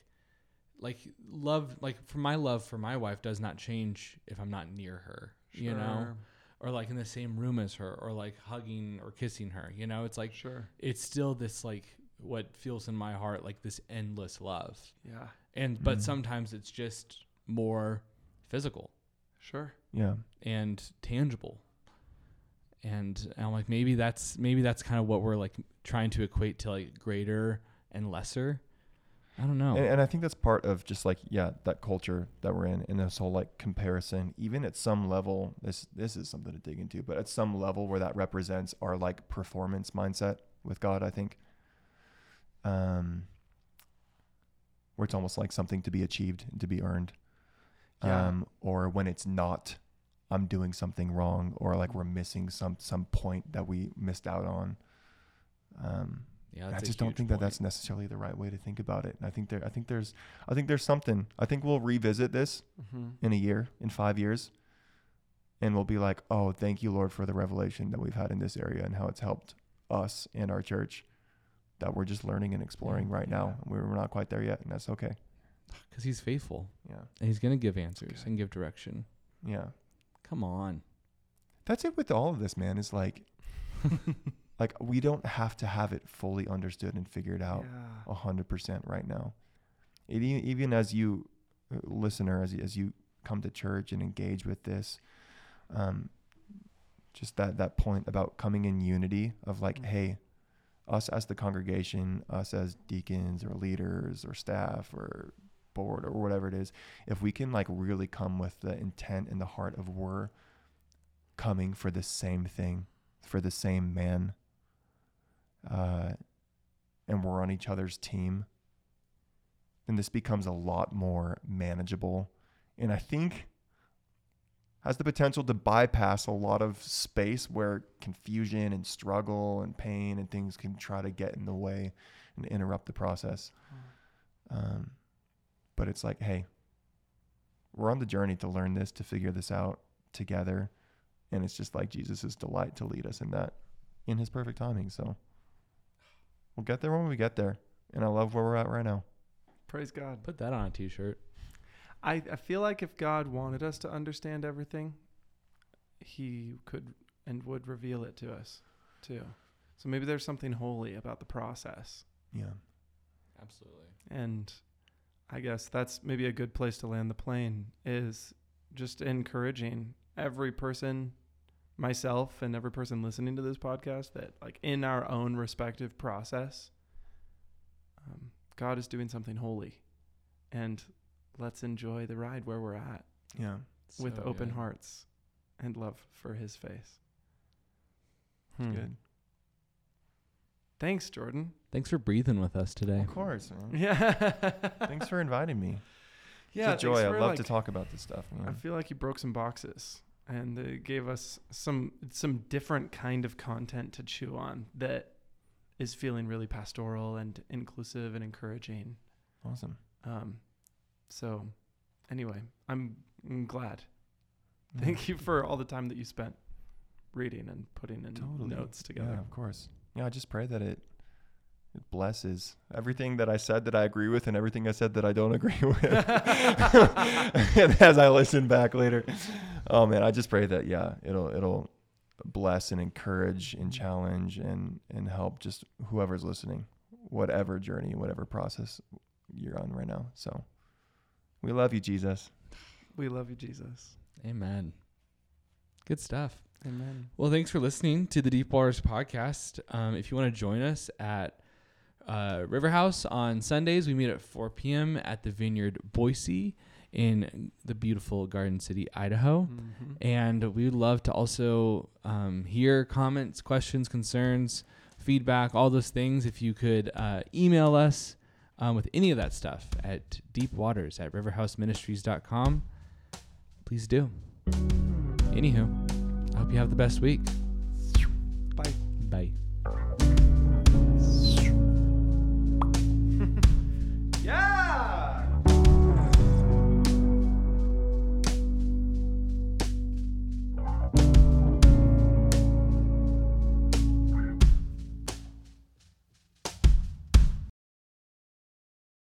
like love like for my love for my wife does not change if I'm not near her, you know, Sure. Or like in the same room as her or like hugging or kissing her, you know? It's like Sure. it's still this like what feels in my heart like this endless love. Yeah. And but Mhm. sometimes it's just more physical Sure. yeah and tangible. And I'm like, maybe that's maybe that's kind of what we're like trying to equate to like greater and lesser. I don't know. And, and I think that's part of just like yeah that culture that we're in and this whole like comparison. Even at some level, this this is something to dig into. But at some level where that represents our like performance mindset with God, I think, um, where it's almost like something to be achieved and to be earned, Yeah. um, or when it's not, I'm doing something wrong, or like we're missing some some point that we missed out on. Um, yeah, I just don't think that that's necessarily the right way to think about it. And I think there, I think there's, I think there's something. I think we'll revisit this Mm-hmm. in a year, in five years, and we'll be like, oh, thank you, Lord, for the revelation that we've had in this area and how it's helped us and our church. That we're just learning and exploring right now. We're, we're not quite there yet, and that's okay. <sighs> because he's faithful Yeah, and he's gonna give answers Okay. and give direction. yeah. Come on. That's it with all of this, man. Is like, <laughs> like we don't have to have it fully understood and figured out. A hundred percent right now. It, even as you, uh, listener, as you, as you come to church and engage with this, um, just that that point about coming in unity of like, Mhm. hey, us as the congregation, us as deacons or leaders or staff or board or whatever it is, if we can like really come with the intent and the heart of we're coming for the same thing, for the same man, uh, and we're on each other's team, then this becomes a lot more manageable. And I think has the potential to bypass a lot of space where confusion and struggle and pain and things can try to get in the way and interrupt the process. Um, but it's like, hey, we're on the journey to learn this, to figure this out together. And it's just like Jesus' delight to lead us in that in his perfect timing. So we'll get there when we get there. And I love where we're at right now. Praise God. Put that on a t-shirt. I, I feel like if God wanted us to understand everything, he could and would reveal it to us too. So maybe there's something holy about the process. Yeah. Absolutely. And I guess that's maybe a good place to land the plane is just encouraging every person, myself and every person listening to this podcast, that like in our own respective process, um, God is doing something holy. And let's enjoy the ride where we're at Yeah. with So open good. hearts and love for his face. Hmm. good. Thanks, Jordan. Thanks for breathing with us today. Of course. Man. <laughs> Yeah. Thanks for inviting me. yeah, <laughs> it's a joy. thanks I for, love like, to talk about this stuff. I feel like you broke some boxes and it gave us some some different kind of content to chew on that is feeling really pastoral and inclusive and encouraging. Awesome. Um, so anyway, I'm, I'm glad. Yeah. Thank you for all the time that you spent reading and putting in Totally. notes Yeah, together. of course. Yeah, I just pray that it it blesses everything that I said that I agree with and everything I said that I don't <laughs> agree with. <laughs> and as I listen back later, oh man, I just pray that yeah, it'll it'll bless and encourage and challenge and and help just whoever's listening, whatever journey, whatever process you're on right now. So we love you, Jesus. We love you, Jesus. Amen. Good stuff. Amen. Well, thanks for listening to the Deep Waters podcast. Um, if you want to join us at uh, River House on Sundays, we meet at 4 p.m. at the Vineyard Boise in the beautiful Garden City, Idaho. Mhm. And we would love to also um, hear comments, questions, concerns, feedback, all those things. If you could uh, email us um, with any of that stuff at deepwaters at riverhouseministries.com, please do. Anywho, I hope you have the best week. Bye. Bye.